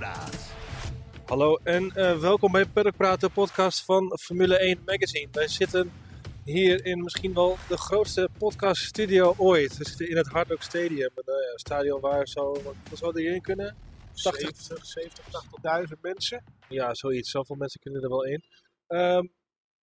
Praat. Hallo en uh, welkom bij Paddock Praat, de podcast van Formule 1 Magazine. Wij zitten hier in misschien wel de grootste podcaststudio ooit. We zitten in het Hard Rock Stadium, een uh, stadion waar zo, wat zou er hierin kunnen? 80, 70, 70 80.000 mensen. Ja, zoiets. Zoveel mensen kunnen er wel in. Um,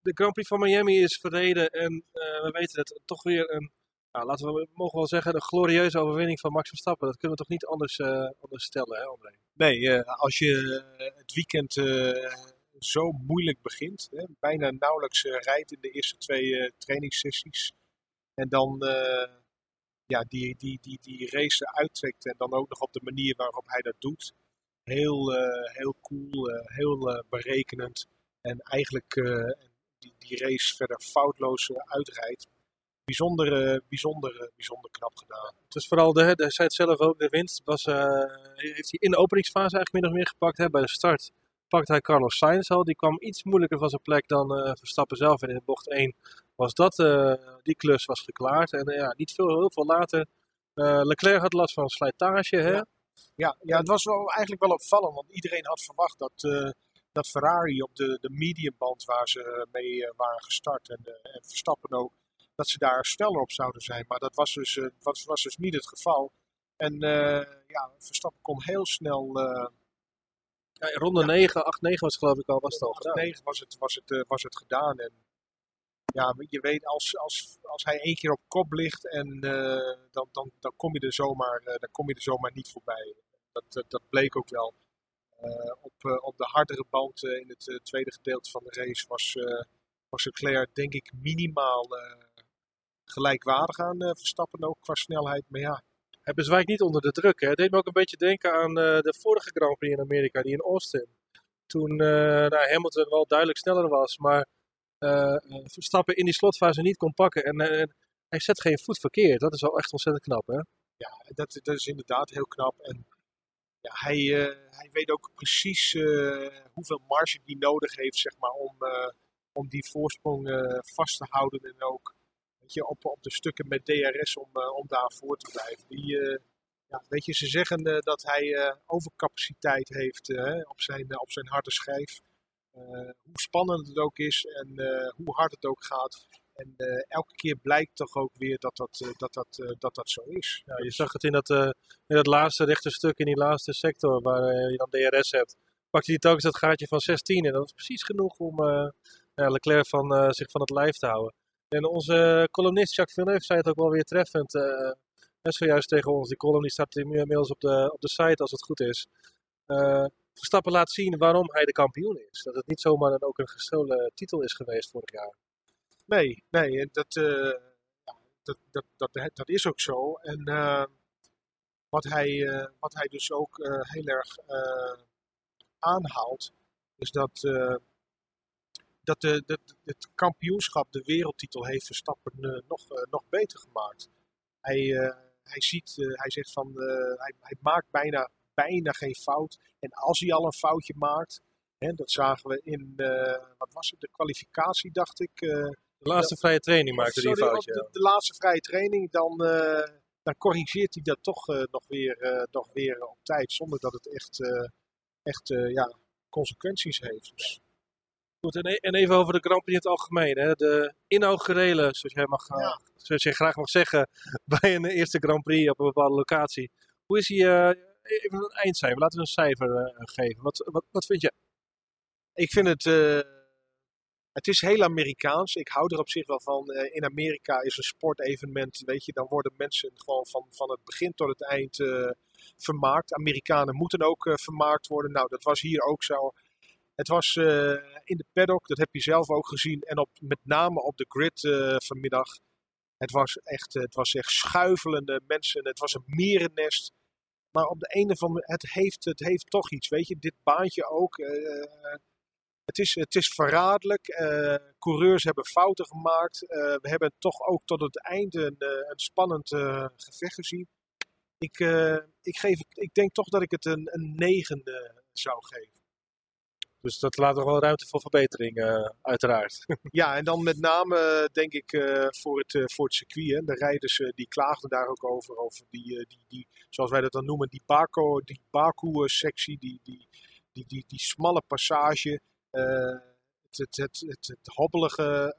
de Grand Prix van Miami is verreden en uh, we weten het toch weer een nou, laten we mogen wel zeggen, een glorieuze overwinning van Max Verstappen. Dat kunnen we toch niet anders, uh, anders stellen, hè André? Nee, uh, als je het weekend zo moeilijk begint, hè, bijna nauwelijks rijdt in de eerste twee trainingssessies. En dan ja, die, die, die, die race uittrekt en dan ook nog op de manier waarop hij dat doet. Heel, heel cool, heel berekenend. En eigenlijk die, die race verder foutloos uitrijdt bijzonder, bijzonder, bijzonder knap gedaan. Het is vooral, de, de, zei het zelf ook, de winst was, uh, heeft hij in de openingsfase eigenlijk min of meer gepakt. Hè? Bij de start pakte hij Carlos Sainz al. Die kwam iets moeilijker van zijn plek dan uh, Verstappen zelf. En in bocht 1 was dat, uh, die klus was geklaard. En ja, niet veel, heel veel later. Leclerc had last van slijtage. Hè? Ja. Ja, ja, het was wel, eigenlijk wel opvallend. Want iedereen had verwacht dat, dat Ferrari op de, de mediumband waar ze mee waren gestart. En, en Verstappen ook dat ze daar sneller op zouden zijn. Maar dat was dus, uh, was, was dus niet het geval. En uh, ja, Verstappen kon heel snel. Uh, ja, ronde ja, 9, 8, 9 was geloof ik al, was het al 8, 9 was het, was, het, was het gedaan. En ja, je weet, als, als, als hij één keer op kop ligt, en, dan, dan, dan, kom je er zomaar, dan kom je er zomaar niet voorbij. Dat, dat, dat bleek ook wel. op, op de hardere band in het tweede gedeelte van de race was, was Leclerc denk ik minimaal gelijkwaardig aan uh, Verstappen ook qua snelheid. Maar ja. Hij bezwijkt niet onder de druk. Hè? Het deed me ook een beetje denken aan uh, de vorige Grand Prix in Amerika, die in Austin. Toen uh, nou, Hamilton wel duidelijk sneller was, maar Verstappen in die slotfase niet kon pakken. En hij zet geen voet verkeerd. Dat is wel echt ontzettend knap, hè? Ja, dat, dat is inderdaad heel knap. En ja, hij, hij weet ook precies hoeveel marge hij nodig heeft, zeg maar, om, om die voorsprong vast te houden en ook je, op, op de stukken met DRS om, uh, om daar voor te blijven. Die, uh, ja, weet je, ze zeggen uh, dat hij overcapaciteit heeft op, zijn, op zijn harde schijf. hoe spannend het ook is en hoe hard het ook gaat. En elke keer blijkt toch ook weer dat dat, dat, dat, dat, dat zo is. Ja, je zag het in dat, in dat laatste rechte stuk, in die laatste sector waar je dan DRS hebt. Pakte hij telkens dat gaatje van 16 en dat was precies genoeg om Leclerc van, zich van het lijf te houden. En onze columnist Jacques Villeneuve zei het ook wel weer treffend. Uh, zojuist tegen ons. Die column die staat inmiddels op de, op de site als het goed is. Uh, Verstappen laat zien waarom hij de kampioen is. Dat het niet zomaar een, ook een gestolen titel is geweest vorig jaar. Nee, nee dat, uh, dat, dat, dat, dat, is ook zo. En wat, hij, wat hij dus ook heel erg aanhaalt, is dat dat de, de, het kampioenschap, de wereldtitel, heeft Verstappen uh, nog, uh, nog beter gemaakt. Hij, uh, hij ziet, hij zegt van, hij, hij, maakt bijna, bijna geen fout. En als hij al een foutje maakt, hè, dat zagen we in, wat was het, de kwalificatie dacht ik. de laatste dat, vrije training maakte hij een foutje. De, de, laatste vrije training, dan, dan corrigeert hij dat toch nog, weer, nog weer op tijd, zonder dat het echt, echt ja, consequenties heeft. Dus, Goed, en even over de Grand Prix in het algemeen. Hè. De inaugurele, zoals jij, mag, ja. zoals jij graag mag zeggen, bij een eerste Grand Prix op een bepaalde locatie. Hoe is hij, uh, even een eindcijfer, laten we een cijfer uh, geven. Wat, wat, wat vind je? Ik vind het, uh, het is heel Amerikaans. Ik hou er op zich wel van. in Amerika is een sportevenement, weet je, dan worden mensen gewoon van, van het begin tot het eind vermaakt. Amerikanen moeten ook vermaakt worden. Nou, dat was hier ook zo. Het was uh, in de paddock, dat heb je zelf ook gezien. En op, met name op de grid uh, vanmiddag. Het was, echt, het was echt schuivelende mensen. Het was een mierennest. Maar op de ene van het heeft, het heeft toch iets. Weet je, dit baantje ook. Het, is, het is verraderlijk. coureurs hebben fouten gemaakt. we hebben toch ook tot het einde een, spannend gevecht gezien. Ik, ik, geef, ik denk toch dat ik het een, een 9 zou geven. Dus dat laat nog wel ruimte voor verbetering, eh, uiteraard. Ja, en dan met name eh, denk ik eh, voor, het, eh, voor het circuit. Hè. De rijders die klaagden daar ook over. Over die, die, die, zoals wij dat dan noemen, die Baku, die Baku-sectie. Die, die, die, die, die smalle passage. het, het, het, het, hobbelige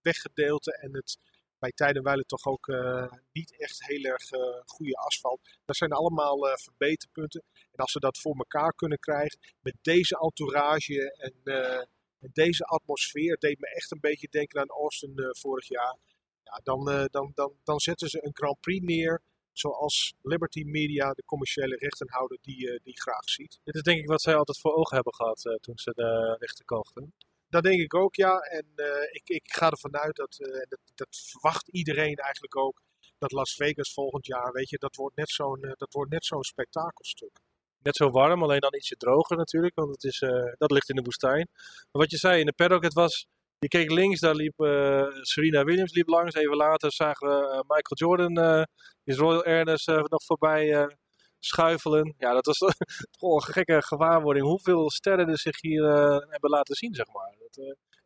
weggedeelte. En het bij tijden wijlen toch ook eh, niet echt heel erg eh, goede asfalt. Dat zijn allemaal eh, verbeterpunten. En als we dat voor elkaar kunnen krijgen met deze entourage en... deze atmosfeer deed me echt een beetje denken aan Austin vorig jaar. Ja, dan, dan, dan, dan zetten ze een Grand Prix neer zoals Liberty Media, de commerciële rechtenhouder, die, die graag ziet. Dit is denk ik wat zij altijd voor ogen hebben gehad eh, toen ze de rechten kochten. Dat denk ik ook, ja. En eh, ik, ik ga ervan uit dat, eh, dat, dat verwacht iedereen eigenlijk ook, dat Las Vegas volgend jaar, weet je, dat wordt net zo'n eh, zo'n spektakelstuk. Net zo warm, alleen dan ietsje droger natuurlijk, want het is, dat ligt in de woestijn. Maar wat je zei, in de paddock, het was, je keek links, daar liep Serena Williams liep langs. Even later zagen we Michael Jordan, is Royal Ernest nog voorbij schuifelen. Ja, dat was toch een gekke gewaarwording. Hoeveel sterren er zich hier eh, hebben laten zien, zeg maar. Dat,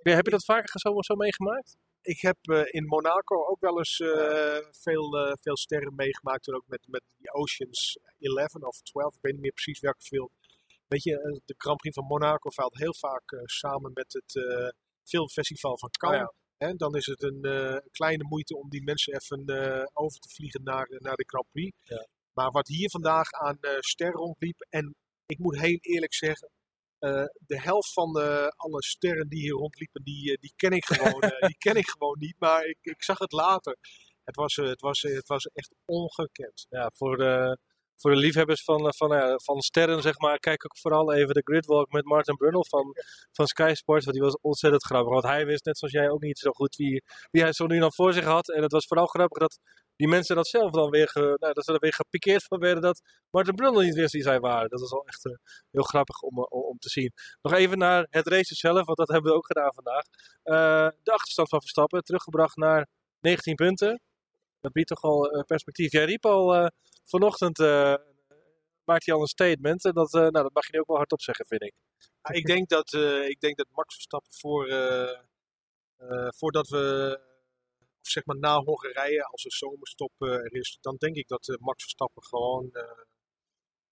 eh, heb je dat vaker zo, zo meegemaakt? Ik heb eh, in Monaco ook wel eens veel, veel sterren meegemaakt. En ook met, met die Oceans 11 of 12, ik weet niet meer precies welke film. Weet je, de Grand Prix van Monaco valt heel vaak samen met het filmfestival van Cannes. Oh Hè, dan is het een kleine moeite om die mensen even over te vliegen naar, naar de Grand Prix. Ja. Maar wat hier vandaag aan eh sterren rondliep, en ik moet heel eerlijk zeggen, eh, de helft van de, alle sterren die hier rondliepen, die, eh, die, ken, ik gewoon, eh, die ken ik gewoon niet. Maar ik, ik zag het later. Het was, eh, het, was, eh, het was echt ongekend. ja, voor de, voor de liefhebbers van, eh, van, eh, van sterren, zeg maar, kijk ook vooral even de gridwalk met Martin Brundle van, van Sky Sports. Want die was ontzettend grappig. Want hij wist, net zoals jij, ook niet zo goed wie, wie hij zo nu dan voor zich had. En het was vooral grappig dat die mensen dat zelf dan weer, nou, dat ze er weer gepikeerd van werden dat Martin Brundle niet wist wie zij waren. Dat was wel echt eh, heel grappig om, eh, om, te zien. Nog even naar het race zelf, want dat hebben we ook gedaan vandaag. Eh, de achterstand van Verstappen, teruggebracht naar 19 punten. Dat biedt toch al perspectief. Jij riep al vanochtend, eh maakt hij al een statement. En dat, nou, dat mag je nu ook wel hardop zeggen, vind ik. Ja, ik, denk dat, ik denk dat Max Verstappen voor, voordat we, zeg maar na Hongarije, als de zomerstop er is, dan denk ik dat eh, Max Verstappen gewoon, eh,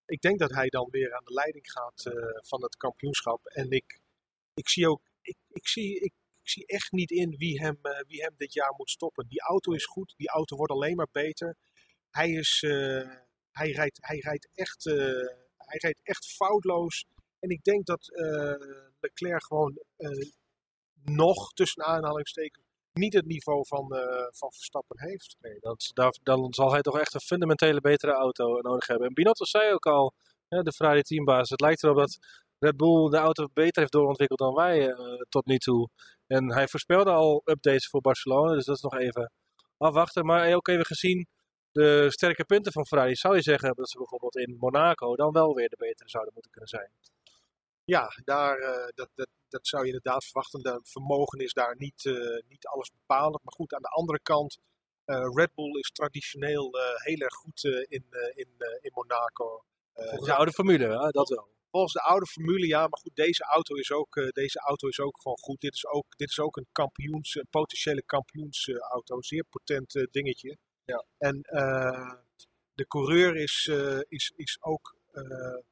ik denk dat hij dan weer aan de leiding gaat eh, van het kampioenschap. En ik, ik zie ook, ik, ik zie, ik, zie echt niet in wie hem, wie hem dit jaar moet stoppen. Die auto is goed, die auto wordt alleen maar beter. Hij is, hij rijdt, hij rijdt echt, hij rijdt echt foutloos. En ik denk dat Leclerc gewoon nog, tussen aanhalingstekens, niet het niveau van, eh, van Verstappen heeft. Nee, dat, dan zal hij toch echt een fundamentele betere auto nodig hebben. En Binotto zei ook al, hè, de Ferrari teambaas, het lijkt erop dat Red Bull de auto beter heeft doorontwikkeld dan wij eh, tot nu toe. En hij voorspelde al updates voor Barcelona, dus dat is nog even afwachten. Maar ook even gezien de sterke punten van Ferrari, zou je zeggen dat ze bijvoorbeeld in Monaco dan wel weer de betere zouden moeten kunnen zijn. Ja, daar, eh, dat, dat, dat zou je inderdaad verwachten. De vermogen is daar niet, eh, niet alles bepalend. Maar goed, aan de andere kant, eh, Red Bull is traditioneel heel erg goed in, in, in Monaco. Volgens de oude formule, hè, dat wel. volgens de oude formule, ja. Maar goed, deze auto is ook, deze auto is ook gewoon goed. Dit is ook, dit is ook een kampioens, een potentiële kampioensauto. Zeer potent dingetje. Ja. En de coureur is, is, is ook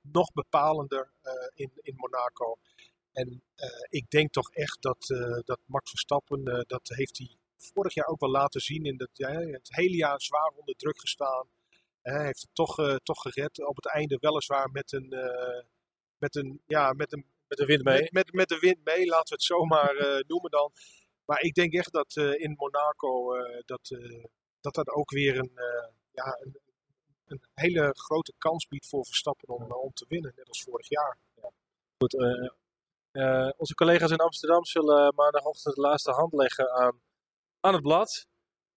nog bepalender eh, in, in Monaco. En eh, ik denk toch echt dat, eh, dat Max Verstappen, eh, dat heeft hij vorig jaar ook wel laten zien. In dat, ja, het hele jaar zwaar onder druk gestaan. Hij heeft het toch, eh, toch gered. Op het einde weliswaar met een, eh, met een, ja, met een Met de wind mee. met, met, met de wind mee, laten we het zomaar eh noemen dan. Maar ik denk echt dat eh, in Monaco eh, dat, eh, dat dat ook weer een, eh, ja, een, een hele grote kans biedt voor Verstappen om, eh, om te winnen, net als vorig jaar. Goed, eh, eh, onze collega's in Amsterdam zullen maandagochtend de laatste hand leggen aan, aan het blad.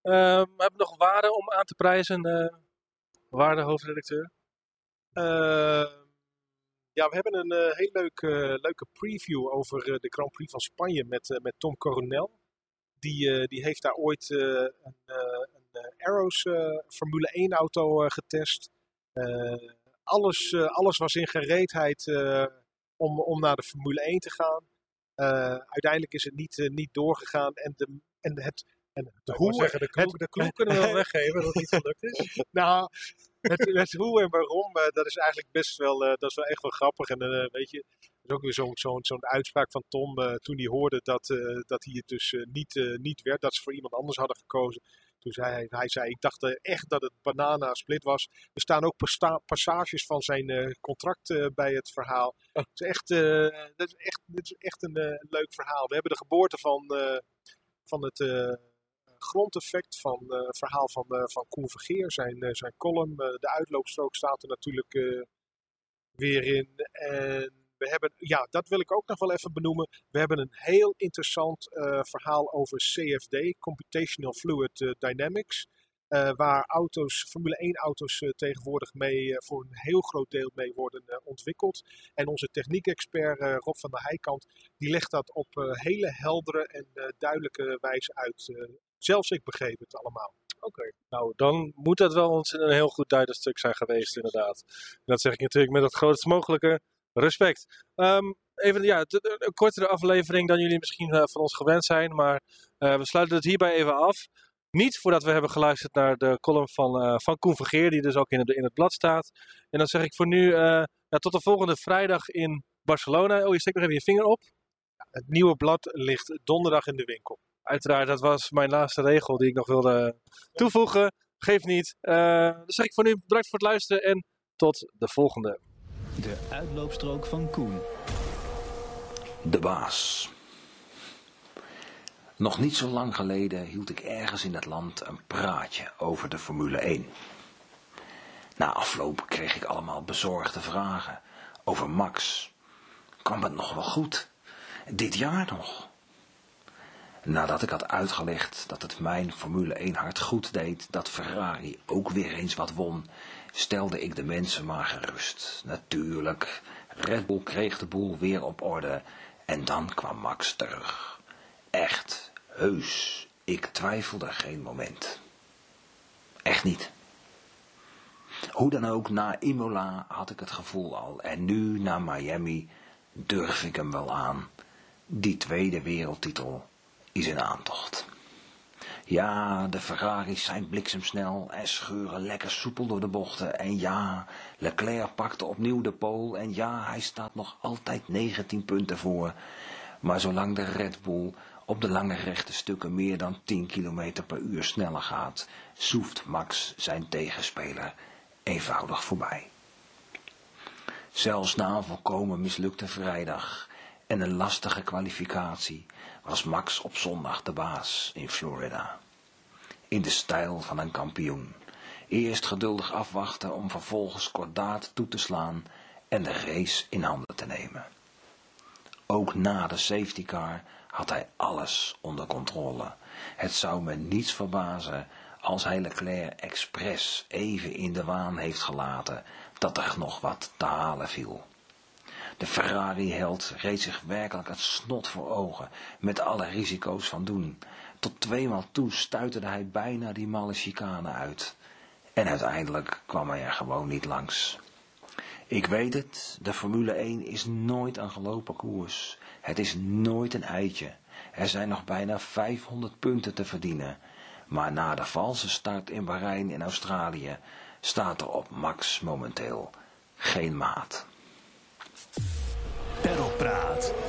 Ehm, we hebben nog waarde om aan te prijzen, waarde hoofdredacteur. Eh, ja, we hebben een heel leuk, leuke preview over de Grand Prix van Spanje met, met Tom Coronel. Die, die heeft daar ooit een, Arrows eh, Formule 1 auto eh, getest. Eh, alles, eh, alles was in gereedheid eh, om, om naar de Formule 1 te gaan. Eh, uiteindelijk is het niet, eh, niet doorgegaan en, de, en het, en de hoe, zeggen, de clue, het- de clue kunnen we wel weggeven dat het niet gelukt is. nou, het, het hoe en waarom, eh, dat is eigenlijk best wel, eh, dat is wel echt wel grappig. En eh, weet je, er is ook weer zo'n zo'n zo'n uitspraak van Tom eh, toen hij hoorde dat, eh, dat hij het dus eh, niet, eh, niet werd, dat ze voor iemand anders hadden gekozen. Toen zei hij, hij zei, ik dacht eh, echt dat het Banana Split was. Er staan ook passages van zijn eh, contract eh, bij het verhaal. Het is echt, dat is echt, dit is echt een leuk verhaal. We hebben de geboorte van, van het grondeffect van het verhaal van, eh, van Koen Vergeer, zijn, zijn column. De uitloopstrook staat er natuurlijk weer in. En we hebben, ja, dat wil ik ook nog wel even benoemen. We hebben een heel interessant eh, verhaal over CFD, Computational Fluid eh, Dynamics. eh, waar auto's, Formule 1 auto's tegenwoordig mee, voor een heel groot deel mee worden ontwikkeld. En onze techniekexpert Rob van der Heijkant, die legt dat op hele heldere en duidelijke wijze uit. Zelfs ik begreep het allemaal. Oké, nou dan moet dat wel ons een heel goed duidend stuk zijn geweest, inderdaad. Dat zeg ik natuurlijk met het grootst mogelijke respect. Ehm, even ja, een kortere aflevering dan jullie misschien eh, van ons gewend zijn, maar eh, we sluiten het hierbij even af. Niet voordat we hebben geluisterd naar de column van, eh van Koen Vergeer, die dus ook in het, in het blad staat. En dan zeg ik voor nu ja, tot de volgende vrijdag in Barcelona. Oh, je steekt nog even je vinger op. Het nieuwe blad ligt donderdag in de winkel. Uiteraard, dat was mijn laatste regel die ik nog wilde toevoegen. Geeft niet. Dan zeg ik voor nu bedankt voor het luisteren en tot de volgende. De uitloopstrook van Koen. De baas. Nog niet zo lang geleden hield ik ergens in het land een praatje over de Formule 1. Na afloop kreeg ik allemaal bezorgde vragen over Max. Kwam het nog wel goed? Dit jaar nog? Nadat ik had uitgelegd dat het mijn Formule 1 hart goed deed dat Ferrari ook weer eens wat won, stelde ik de mensen maar gerust. Natuurlijk, Red Bull kreeg de boel weer op orde en dan kwam Max terug. Echt, heus, ik twijfelde geen moment. Echt niet. Hoe dan ook, na Imola had ik het gevoel al en nu na Miami durf ik hem wel aan. Die tweede wereldtitel is in aantocht. Ja, de Ferraris zijn bliksemsnel en scheuren lekker soepel door de bochten. En ja, Leclerc pakte opnieuw de pole. En ja, hij staat nog altijd 19 punten voor. Maar zolang de Red Bull op de lange rechte stukken meer dan 10 km per uur sneller gaat, soeft Max zijn tegenspeler eenvoudig voorbij. Zelfs na een volkomen mislukte vrijdag en een lastige kwalificatie was Max op zondag de baas in Florida. In de stijl van een kampioen. Eerst geduldig afwachten om vervolgens kordaat toe te slaan en de race in handen te nemen. Ook na de safety car had hij alles onder controle. Het zou me niets verbazen als hij Leclerc expres even in de waan heeft gelaten dat er nog wat te halen viel. De Ferrari-held reed zich werkelijk het snot voor ogen, met alle risico's van doen. Tot tweemaal toe stuiterde hij bijna die malle chicane uit. En uiteindelijk kwam hij er gewoon niet langs. Ik weet het, de Formule 1 is nooit een gelopen koers. Het is nooit een eitje. Er zijn nog bijna 500 punten te verdienen. Maar na de valse start in Bahrein in Australië staat er op Max momenteel geen maat. Perlpraat.